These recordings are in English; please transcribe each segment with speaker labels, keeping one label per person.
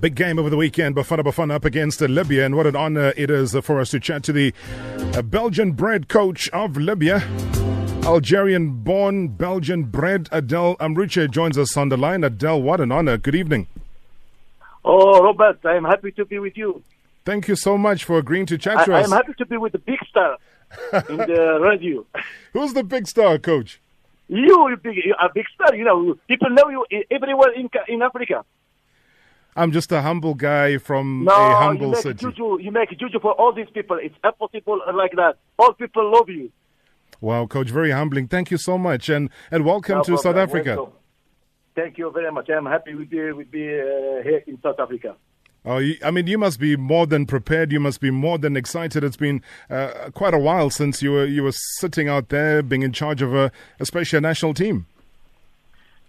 Speaker 1: Big game over the weekend, Bafana Bafana up against Libya, and what an honor it is for us to chat to the uh, Belgian bred coach of Libya. Algerian born, Belgian bred Adel Amrouche joins us on the line. Adel, what an honor. Good evening.
Speaker 2: Oh, Robert, I am happy to be with you.
Speaker 1: Thank you so much for agreeing to chat to us.
Speaker 2: I'm happy to be with the big star in the radio.
Speaker 1: Who's the big star, coach?
Speaker 2: You, you big, a big star. You know, people know you everywhere in in Africa.
Speaker 1: I'm just a humble guy from
Speaker 2: No,
Speaker 1: a
Speaker 2: you
Speaker 1: humble
Speaker 2: make
Speaker 1: city.
Speaker 2: juju. You make juju for all these people. It's impossible like that. All people love you.
Speaker 1: Wow, coach, very humbling. Thank you so much, and and welcome
Speaker 2: No
Speaker 1: to South. Africa.
Speaker 2: Welcome. Thank you very much. I am happy with be with be uh, here in South Africa.
Speaker 1: Oh, I mean, you must be more than prepared. You must be more than excited. It's been uh, quite a while since you were you were sitting out there, being in charge of a, especially a national team.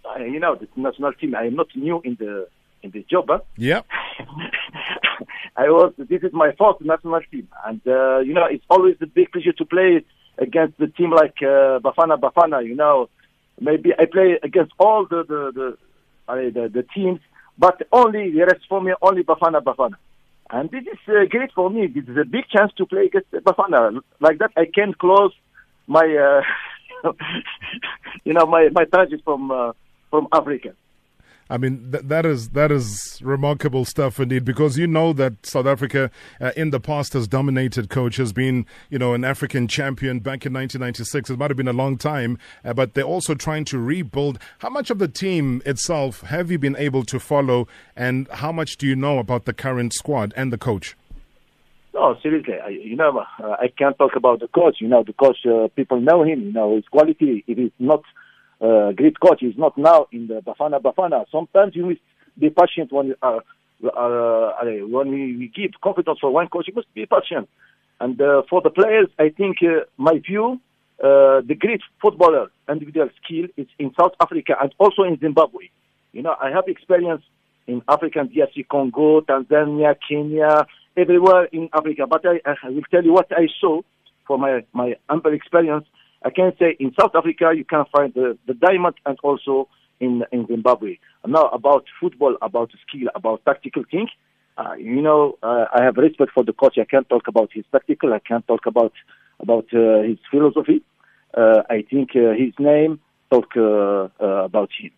Speaker 2: Uh, you know, the national team. I am not new in the in this job. Huh?
Speaker 1: Yeah.
Speaker 2: I was. This is my fourth national team, and uh, you know it's always a big pleasure to play against the team like uh, Bafana Bafana. You know, maybe I play against all the the the, the, the teams, but only the rest for me only Bafana Bafana, and this is uh, great for me. This is a big chance to play against Bafana. Like that, I can close my uh, you know my my target from uh, from Africa.
Speaker 1: I mean, th- that is that is remarkable stuff indeed, because you know that South Africa uh, in the past has dominated. Coach has been, you know, an African champion back in 1996. It might have been a long time, uh, but they're also trying to rebuild. How much of the team itself have you been able to follow, and how much do you know about the current squad and the coach?
Speaker 2: No, seriously. I, you know, uh, I can't talk about the coach. You know, the coach, uh, people know him. You know, his quality. It is not uh, great coach, is not now in the Bafana Bafana. Sometimes you must be patient when are uh, when we, we give confidence for one coach. You must be patient. And uh, for the players, I think uh, my view, uh, the great footballer individual skill is in South Africa and also in Zimbabwe. You know, I have experience in African DRC, Congo, Tanzania, Kenya, everywhere in Africa. But I, I will tell you what I saw from my, my ample experience. I can say in South Africa you can find the, the diamond and also in in Zimbabwe. Now about football, about skill, about tactical thing. Uh, you know, uh, I have respect for the coach. I can't talk about his tactical. I can't talk about about uh, his philosophy. Uh, I think uh, his name talk uh, about him.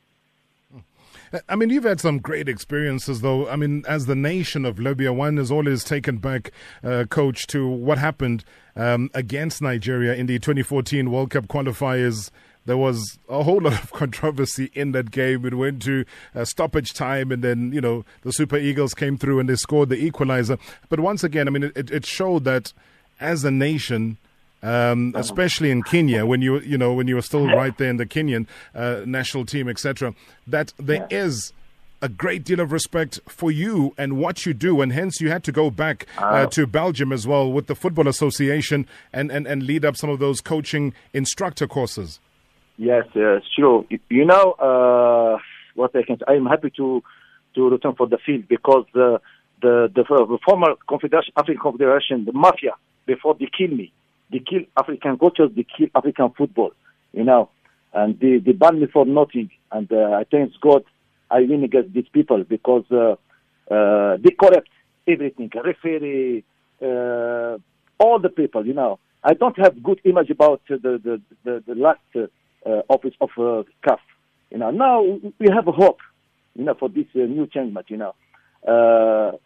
Speaker 1: I mean, you've had some great experiences, though. I mean, as the nation of Libya, one is always taken back, uh, coach, to what happened um, against Nigeria in the 2014 World Cup qualifiers. There was a whole lot of controversy in that game. It went to uh, stoppage time, and then, you know, the Super Eagles came through and they scored the equalizer. But once again, I mean, it, it showed that as a nation, um, especially in Kenya, when you you know when you were still right there in the Kenyan uh, national team, etc., that there is a great deal of respect for you and what you do, and hence you had to go back uh, to Belgium as well with the Football Association and, and, and lead up some of those coaching instructor courses.
Speaker 2: Yes, yes, sure. You know uh, what I can. say? I'm happy to to return for the field because the the the, the former Confederation, African Confederation, the mafia, before they kill me, they kill African coaches, they kill African football. You know, and they they ban me for nothing. And uh, I thank God I win against these people because uh, uh, they corrupt everything, referee, uh, all the people. You know, I don't have good image about the the the, the last. Uh, office of uh, CAF. You know, now we have hope, you know, for this uh, new changement. You know, uh,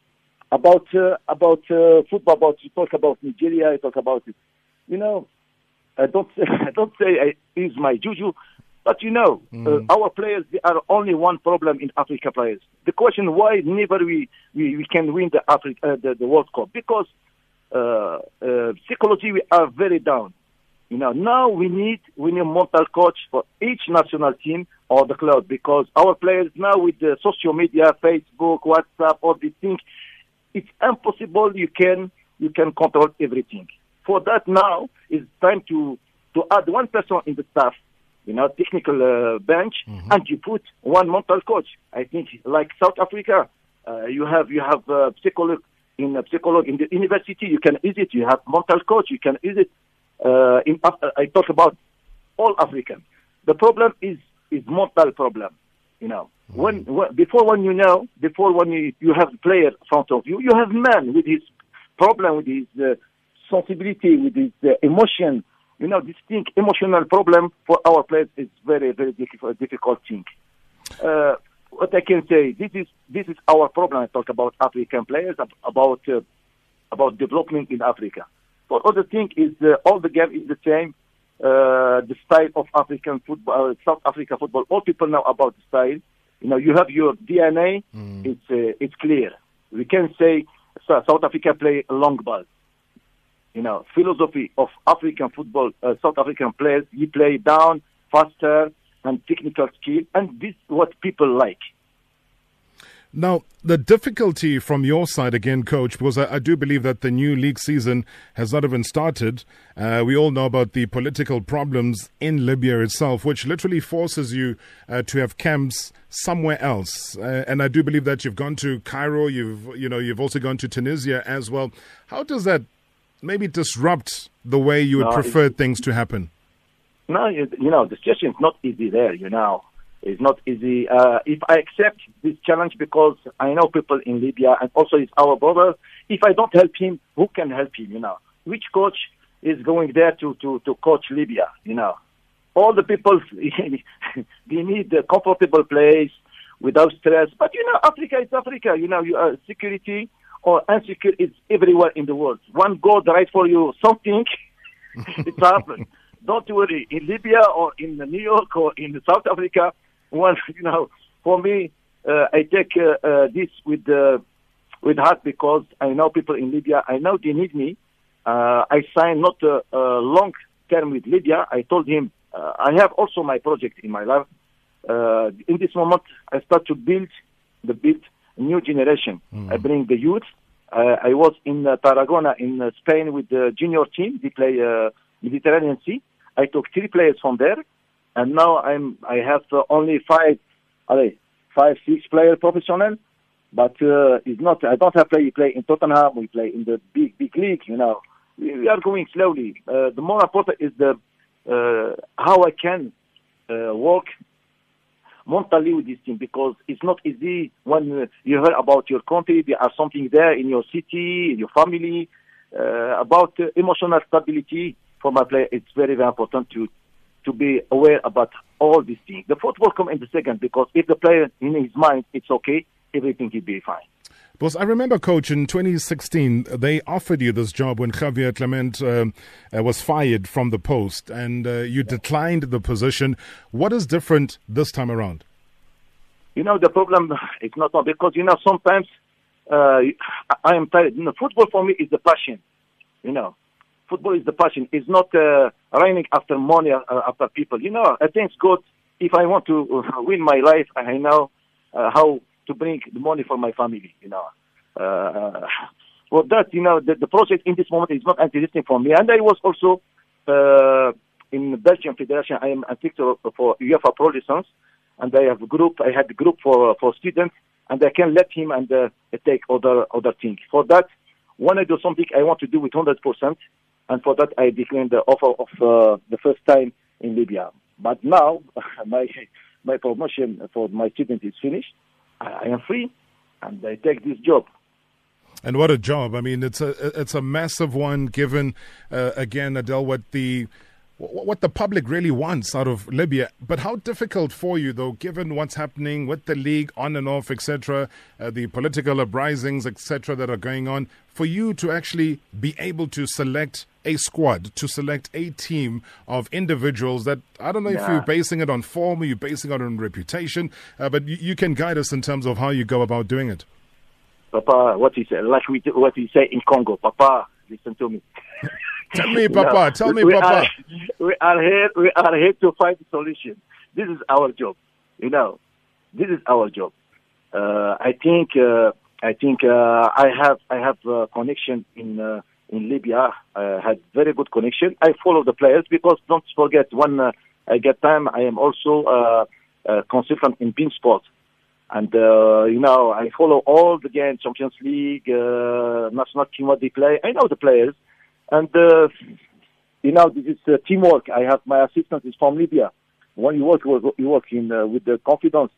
Speaker 2: about uh, about uh, football. About you talk about Nigeria, you talk about. You know, I don't say I don't say I use my juju, but you know, uh, our players they are only one problem in Africa players. The question why never we we, we can win the Africa uh, the, the World Cup because uh, uh, psychology we are very down. You know, now we need we need a mental coach for each national team or the club because our players now with the social media, Facebook, WhatsApp, all these things, it's impossible you can you can control everything. For that now it's time to to add one person in the staff, you know, technical uh, bench, and you put one mental coach. I think like South Africa, uh, you have you have uh, psycholog in a psycholog in the university. You can use it. You have mental coach. You can use it uh, in, I talk about all African. The problem is is mental problem, you know. When, when before when you know, before when you, you have player in front of you, you have man with his problem, with his uh, sensibility, with his uh, emotion. You know, this thing, emotional problem for our players is very, very difficult, difficult thing. Uh, what I can say, this is this is our problem. I talk about African players, about uh, about development in Africa. But other thing is uh, all the game is the same. Uh, the style of African football, uh, South Africa football. All people know about the style. You know, you have your DNA. Mm. It's uh, it's clear. We can say South Africa play a long ball. You know, philosophy of African football. Uh, South African players, you play down faster and technical skill, and this is what people like.
Speaker 1: Now, the difficulty from your side again, coach, because I, I, do believe that the new league season has not even started. Uh, we all know about the political problems in Libya itself, which literally forces you uh, to have camps somewhere else. Uh, and I do believe that you've gone to Cairo, you've you know you've also gone to Tunisia as well. How does that maybe disrupt the way you would no, prefer things to happen?
Speaker 2: No, you, you know the situation is not easy there. You know it's not easy. Uh, if I accept this challenge because I know people in Libya and also it's our brother, if I don't help him, who can help him, you know? Which coach is going there to, to, to coach Libya, you know? All the people, they need a comfortable place without stress. But, you know, Africa is Africa. You know, you, uh, security or insecurity is everywhere in the world. One God write for you something, it's happened. Don't worry. In Libya or in New York or in South Africa, well, you know, for me, uh, I take uh, uh, this with uh, with heart because I know people in Libya. I know they need me. Uh, I signed not a, a long term with Libya. I told him uh, I have also my project in my life. Uh, in this moment, I start to build the build new generation. Mm. I bring the youth. Uh, I was in uh, Tarragona in uh, Spain with the junior team. They play uh, Mediterranean Sea. I took three players from there and now I'm I have uh, only five, allez, five six player professional, but uh, it's not. I don't have play play in Tottenham. We play in the big big league. You know, we, we are going slowly. Uh, the more important is the uh, how I can uh, work mentally with this team because it's not easy when you hear about your country. There are something there in your city, in your family. Uh, about uh, emotional stability for my player, it's very very important to to be aware about all these things. The football come in the second because if the player in his mind it's okay, everything will be fine.
Speaker 1: Because I remember, coach, in 2016, they offered you this job when Javier Clemente uh, uh, was fired from the post, and uh, you declined the position. What is different this time around?
Speaker 2: You know, the problem is not because you know sometimes uh, I am tired. You know, football for me is the passion. You know, football is the passion. It's not uh, running after money uh, after people. You know, I think God. If I want to win my life, I know uh, how to bring the money for my family. You know, uh, for that, you know, the, the project in this moment is not interesting for me. And I was also uh, in the Belgian Federation. I am a teacher for UEFA Pro license, and I have a group. I had a group for for students, and I can let him and uh, take other other things. For that, when I do something, I want to do with hundred percent and for that I declined the offer of uh, the first time in Libya. But now my my promotion for my student is finished. I, am free, and I take this job.
Speaker 1: And what a job! I mean, it's a it's a massive one. Given uh, again, Adel, what the what the public really wants out of Libya. But how difficult for you, though, given what's happening with the league on and off, etc., uh, the political uprisings, etc., that are going on, for you to actually be able to select a squad, to select a team of individuals that I don't know if you're basing it on form or you're basing it on reputation, uh, but you, you, can guide us in terms of how you go about doing it.
Speaker 2: Papa, what he say, like we, what he say in Congo, Papa, listen to me.
Speaker 1: Tell me, Papa. Tell me,
Speaker 2: we
Speaker 1: Papa.
Speaker 2: Are, we are here. We are here to find a solution. This is our job. You know, this is our job. Uh, I think. Uh, I think uh, I have. I have a connection in uh, in Libya. I had very good connection. I follow the players because don't forget when uh, I get time, I am also uh, a consultant in Bein Sport. And, uh, you know, I follow all the games, Champions League, uh, national team, what they play. I know the players. And, uh, you know, this is uh, teamwork. I have my assistant is from Libya. When you work, you work in, uh, with the confidence.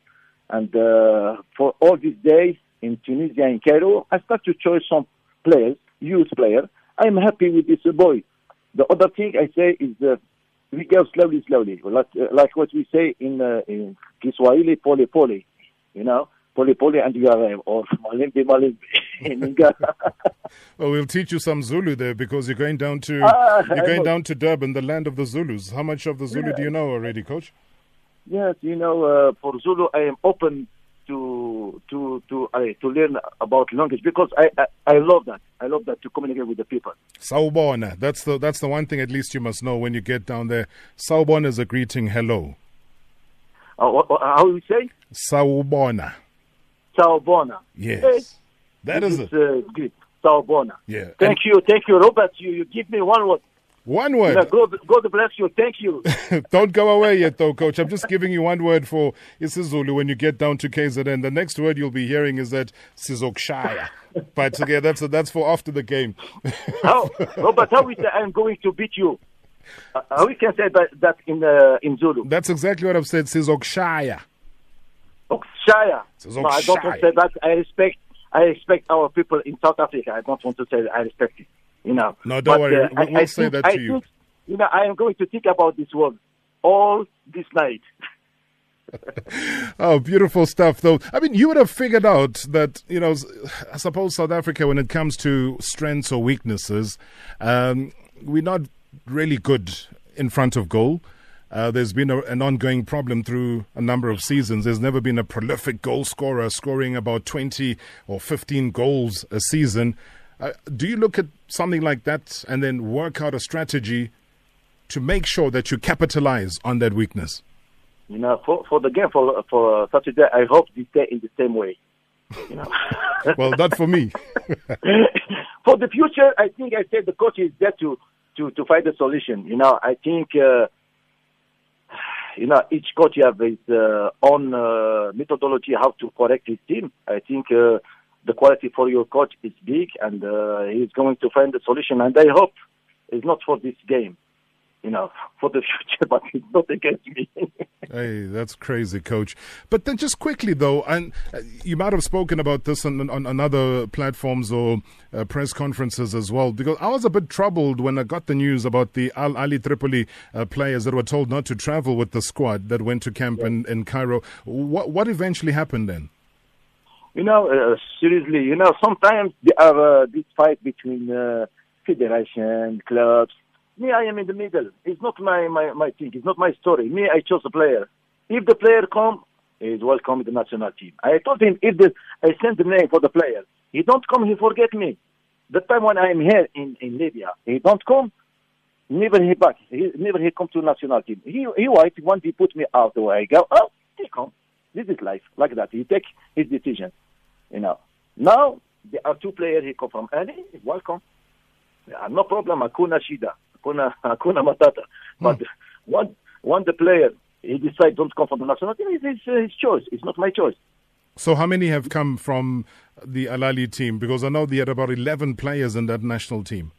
Speaker 2: And uh, for all these days in Tunisia, in Cairo, I start to choose some players, youth player. I'm happy with this boy. The other thing I say is uh, we go slowly, slowly, like, uh, like what we say in, uh, in Kiswahili, pole pole, you know, pole pole and you are or malimbi malimbi in Ghana.
Speaker 1: Well, we'll teach you some Zulu there because you're going down to
Speaker 2: Ah,
Speaker 1: you're going down to Durban, the land of the Zulus. How much of the Zulu do you know already, Coach?
Speaker 2: Yes, you know, uh, for Zulu, I am open to to to uh, to learn about language because I, I I love that. I love that to communicate with the people.
Speaker 1: Sawubona. That's the that's the one thing at least you must know when you get down there. Sawubona is a greeting. Hello.
Speaker 2: Uh, what, how we say?
Speaker 1: Sawubona.
Speaker 2: Sawubona.
Speaker 1: Yes. That is it.
Speaker 2: uh, good. Sawubona.
Speaker 1: Yeah.
Speaker 2: Thank you, thank you, Robert. You you give me one word.
Speaker 1: One word.
Speaker 2: God, God bless you. Thank you.
Speaker 1: Don't go away yet, though, Coach. I'm just giving you one word for isiZulu when you get down to KZN. The next word you'll be hearing is that Sizokshaya. But again, that's that's for after the game.
Speaker 2: how, Robert? How we say I'm going to beat you? Uh, we can say that, that in uh, in Zulu?
Speaker 1: That's exactly what I've said. Sizokshaya. It's
Speaker 2: No, I don't want to say that. I respect. I respect our people in South Africa. I don't want to say that I respect it. You know.
Speaker 1: No, don't
Speaker 2: But,
Speaker 1: worry.
Speaker 2: uh,
Speaker 1: We'll-
Speaker 2: I,
Speaker 1: we'll
Speaker 2: I
Speaker 1: say
Speaker 2: think,
Speaker 1: that
Speaker 2: I
Speaker 1: to you.
Speaker 2: Think, you know, I am going to think about this word all this night.
Speaker 1: Oh, beautiful stuff, though. I mean, you would have figured out that, you know, I suppose South Africa, when it comes to strengths or weaknesses, um, we're not really good in front of goal. Uh, there's been a, an ongoing problem through a number of seasons. There's never been a prolific goal scorer scoring about 20 or 15 goals a season. Uh, do you look at something like that and then work out a strategy to make sure that you capitalize on that weakness?
Speaker 2: You know, for for the game for for uh, Saturday, I hope they stay in the same way. You know.
Speaker 1: Well, not for me.
Speaker 2: for the future, I think I said the coach is there to to to find a solution. You know, I think uh, you know each coach have his uh, own uh, methodology how to correct his team. I think uh, the quality for your coach is big, and uh, he's going to find a solution. And I hope it's not for this game. You know, for the future, but it's not against me.
Speaker 1: Hey, that's crazy, coach. But then, just quickly though, and uh, you might have spoken about this on, on, on other platforms or uh, press conferences as well. Because I was a bit troubled when I got the news about the Al Ahli Tripoli uh, players that were told not to travel with the squad that went to camp in, in Cairo. What what eventually happened then?
Speaker 2: You know, uh, seriously, you know, sometimes there are uh, this fight between uh, federation, clubs. Me, I am in the middle. It's not my, my, my thing. It's not my story. Me, I chose a player. If the player come, he's welcome in the national team. I told him if the, I send the name for the player, he don't come, he forget me. The time when I am here in, in Libya, he don't come, never he back. He never he come to national team. He he white once he put me out the way. I go, oh, he come. This is life like that. He take his decision. You know. Now there are two players. He come from Ahli. Welcome. Yeah, no problem. Akuna Shida. Akuna Akuna Matata. But one one the player he decide don't come from the national team. It's his, uh, his choice. It's not my choice.
Speaker 1: So, how many have come from the Al Ahli team? Because I know they had about 11 players in that national team.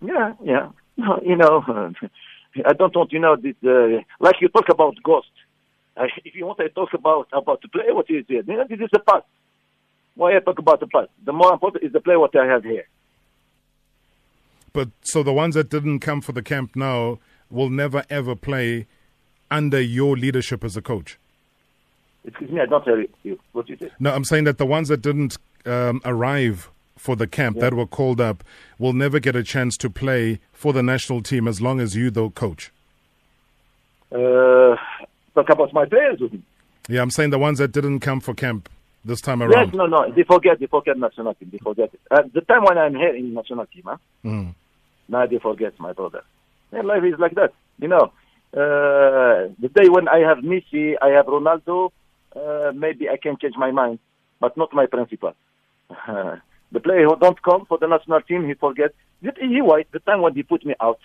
Speaker 2: Yeah, yeah. No, You know, I don't want you know this. Uh, like you talk about ghost. Uh, if you want to talk about about the player, what is it? You know, this is the past. Why I talk about the past? The more important is the player what I have here.
Speaker 1: But so the ones that didn't come for the camp now will never ever play under your leadership as a coach.
Speaker 2: Excuse me, I don't hear you. What you say?
Speaker 1: No, I'm saying that the ones that didn't um, arrive for the camp that were called up will never get a chance to play for the national team as long as you, though, coach.
Speaker 2: Uh, talk about my players with me.
Speaker 1: Yeah, I'm saying the ones that didn't come for camp this time around?
Speaker 2: Yes, no, no. They forget. They forget national team. They forget it. Uh, the time when I'm here in national team, huh?
Speaker 1: Mm.
Speaker 2: Now they forget my brother. Yeah, life is like that. You know, uh, the day when I have Messi, I have Ronaldo, uh, maybe I can change my mind, but not my principle. the player who don't come for the national team, he forget. That he white. The time when he put me out,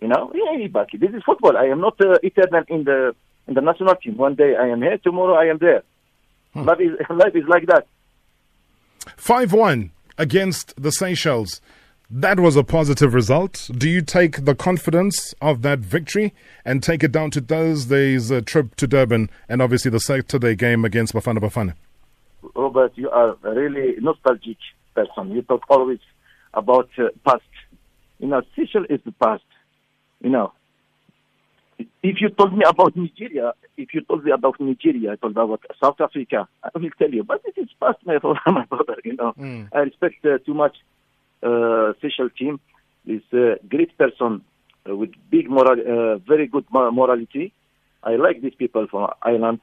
Speaker 2: you know, yeah, he back. This is football. I am not uh, eternal in the in the national team. One day I am here, tomorrow I am there. Life is life is like that.
Speaker 1: 5 1 against the Seychelles. That was a positive result. Do you take the confidence of that victory and take it down to Thursday's uh, trip to Durban and obviously the Saturday game against Bafana Bafana?
Speaker 2: Robert, you are a really nostalgic person. You talk always about uh, past. You know, Seychelles is the past. You know, if you told me about Nigeria, if you told me about Nigeria, I told me about South Africa, I will tell you. But it is past, my, my brother. You know, mm. I respect uh, too much uh, Seychelles team. Is a great person uh, with big moral, uh, very good morality. I like these people from Ireland.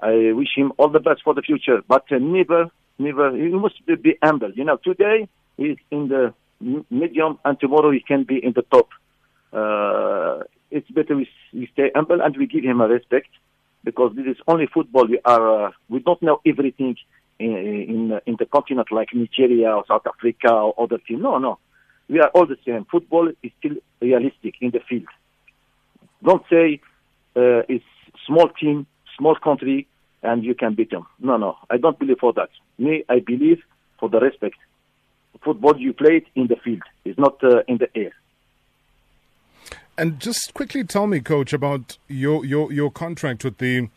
Speaker 2: I wish him all the best for the future. But uh, never, never, he must be humble. You know, today he's in the medium, and tomorrow he can be in the top. Uh, it's better we, we stay humble and we give him a respect because this is only football. We are uh, we don't know everything in, in in the continent like Nigeria or South Africa or other teams. No, no, we are all the same. Football is still realistic in the field. Don't say uh, it's small team, small country, and you can beat them. No, no, I don't believe for that. Me, I believe for the respect. Football you play it in the field, it's not uh, in the air.
Speaker 1: And just quickly tell me, coach, about your your, your contract with the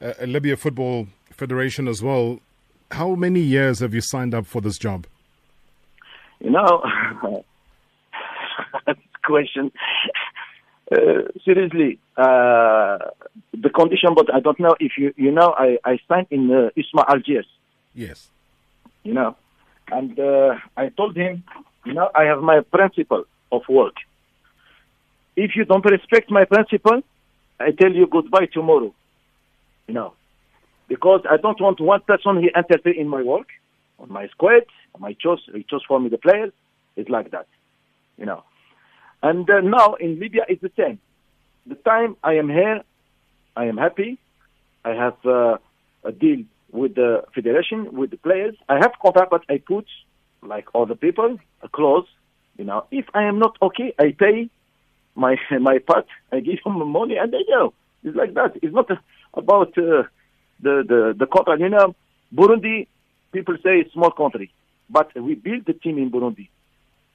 Speaker 1: uh, Libya Football Federation as well. How many years have you signed up for this job?
Speaker 2: You know, question. Uh, seriously, uh, the condition, but I don't know if you you know I I signed in uh, USM Algiers.
Speaker 1: Yes.
Speaker 2: You know, and uh, I told him, you know, I have my principle of work. If you don't respect my principle, I tell you goodbye tomorrow. You know, because I don't want one person he interfere in my work, on my squad, on my choice. He chose for me the players. It's like that, you know. And uh, now in Libya it's the same. The time I am here, I am happy. I have uh, a deal with the federation, with the players. I have contract, but I put, like other people, a clause. You know, if I am not okay, I pay my my part. I give them money and they go. It's like that. It's not about uh, the the the contract. You know, Burundi. People say it's small country, but we built the team in Burundi.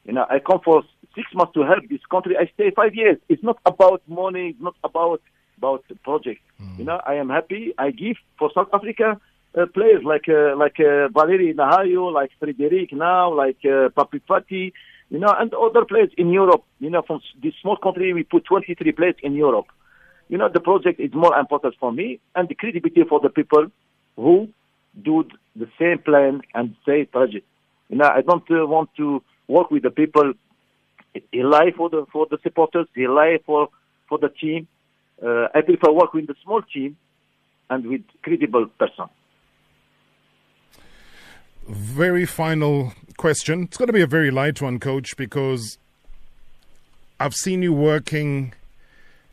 Speaker 2: You know, I come for six months to help this country. I stay five years. It's not about money. It's not about about the project. Mm. You know, I am happy. I give for South Africa uh, players like uh, like uh, Valeri Nahayo, like Frederic now, like uh, Papy Faty, you know, and other players in Europe. You know, from this small country, we put 23 players in Europe. You know, the project is more important for me and the credibility for the people who do the same plan and same project. You know, I don't uh, want to work with the people. He lie for the for the supporters. He lie for for the team. Uh, I prefer work with the small team and with credible person
Speaker 1: very final question. It's going to be a very light one, coach, because I've seen you working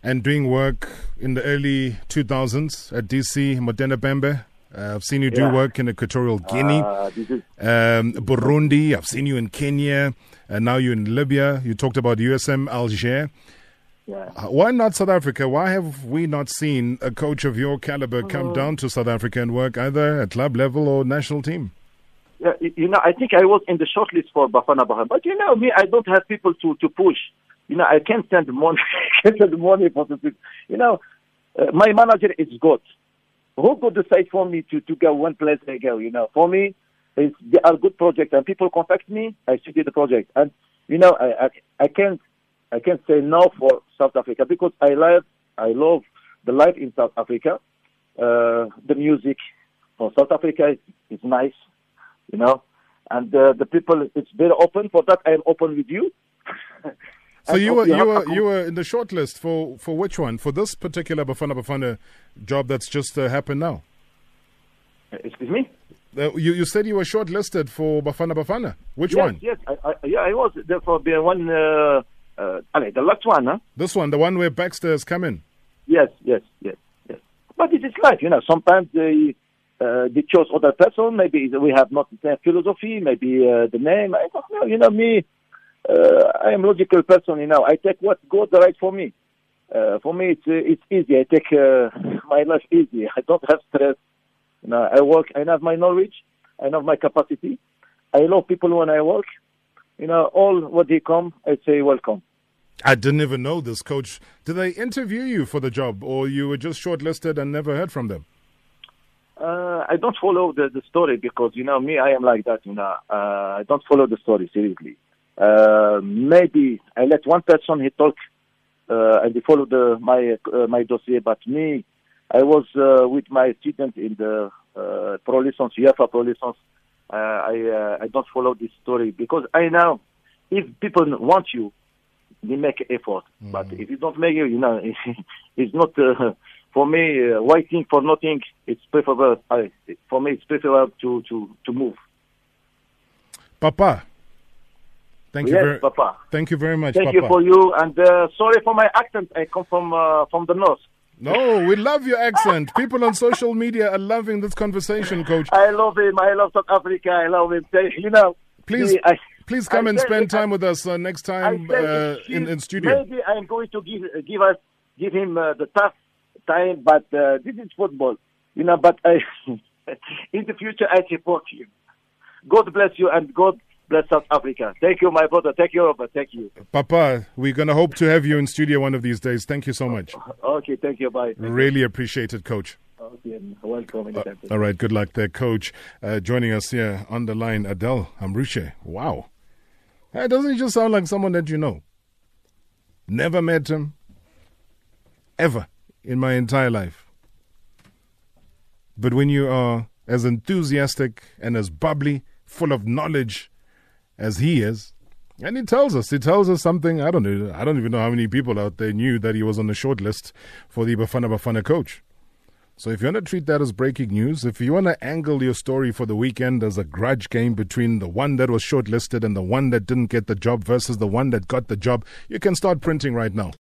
Speaker 1: and doing work in the early 2000s at DC, Motema Pembe. Uh, I've seen you do yeah. work in Equatorial Guinea, uh, um, Burundi. I've seen you in Kenya, and now you're in Libya. You talked about USM Alger. Yeah. Uh, why not South Africa? Why have we not seen a coach of your caliber come uh, down to South Africa and work either at club level or national team?
Speaker 2: Uh, you know, I think I was in the shortlist for Bafana Bafana. But you know, me, I don't have people to to push. You know, I can't send money. can't send money for. You know, uh, my manager is good. Who could decide for me to to go one place I go? You know, for me, it's, they are good projects, and people contact me. I study the project, and you know, I, I I can't I can't say no for South Africa because I love I love the life in South Africa. Uh, the music for South Africa is, is nice you know. And uh, the people, it's very open. For that, I am open with you.
Speaker 1: so you were you were you were in the shortlist for for which one? For this particular Bafana Bafana job that's just uh, happened now.
Speaker 2: Excuse me.
Speaker 1: Uh, you you said you were shortlisted for Bafana Bafana. Which
Speaker 2: yes,
Speaker 1: one?
Speaker 2: Yes, I, I, yeah, I was there for the one. Uh, uh, the last one, huh?
Speaker 1: This one, the one where Baxter has come in.
Speaker 2: Yes, yes, yes, yes. But it is life, you know. Sometimes they uh, they chose other person. Maybe we have not the same philosophy. Maybe uh, the name. I don't know. You know me. Uh, I am logical person. You know, I take what God right for me. Uh, for me, it's uh, it's easy. I take uh, my life easy. I don't have stress. You know, I work. I have my knowledge. I have my capacity. I love people when I work. you know, all what they come, I say welcome.
Speaker 1: I didn't even know this, coach. Did they interview you for the job, or you were just shortlisted and never heard from them?
Speaker 2: Uh, I don't follow the, the story because you know me, I am like that. You know, uh, I don't follow the story seriously. Uh, maybe I let one person he talk uh, and he followed the, my uh, my dossier, but me, I was uh, with my student in the uh, pro license, UEFA pro license. Uh, I uh, I don't follow this story because I know if people want you, they make effort. Mm. But if you don't make it, you know, it's not uh, for me uh, waiting for nothing. It's preferable. I, for me, it's preferable to to to move.
Speaker 1: Papa. Thank
Speaker 2: yes,
Speaker 1: you very,
Speaker 2: Papa.
Speaker 1: Thank you very much,
Speaker 2: Thank
Speaker 1: Papa.
Speaker 2: you for you, and uh, sorry for my accent. I come from uh, from the north.
Speaker 1: No, we love your accent. People on social media are loving this conversation, Coach.
Speaker 2: I love him. I love South Africa. I love him. You know,
Speaker 1: please,
Speaker 2: I,
Speaker 1: please come
Speaker 2: I
Speaker 1: and spend time
Speaker 2: I-
Speaker 1: with us uh, next time uh, in, in studio.
Speaker 2: Maybe I'm going to give give us give him uh, the tough time, but uh, this is football, you know. But I, in the future, I support you. God bless you and God bless South Africa. Thank you, my brother. Thank you, Robert. Thank you.
Speaker 1: Papa, we're going to hope to have you in studio one of these days. Thank you so much.
Speaker 2: Okay, thank you. Bye. Thank
Speaker 1: Really appreciate it, Coach.
Speaker 2: Okay, welcome anytime.
Speaker 1: All right, good luck there, Coach. Uh, joining us here on the line, Adel Amrouche. Wow. Hey, doesn't he just sound like someone that you know? Never met him, ever in my entire life. But when you are as enthusiastic and as bubbly, full of knowledge as he is, and he tells us, he tells us something. I don't know. I don't even know how many people out there knew that he was on the short list for the Bafana Bafana coach. So if you want to treat that as breaking news, if you want to angle your story for the weekend as a grudge game between the one that was shortlisted and the one that didn't get the job versus the one that got the job, you can start printing right now.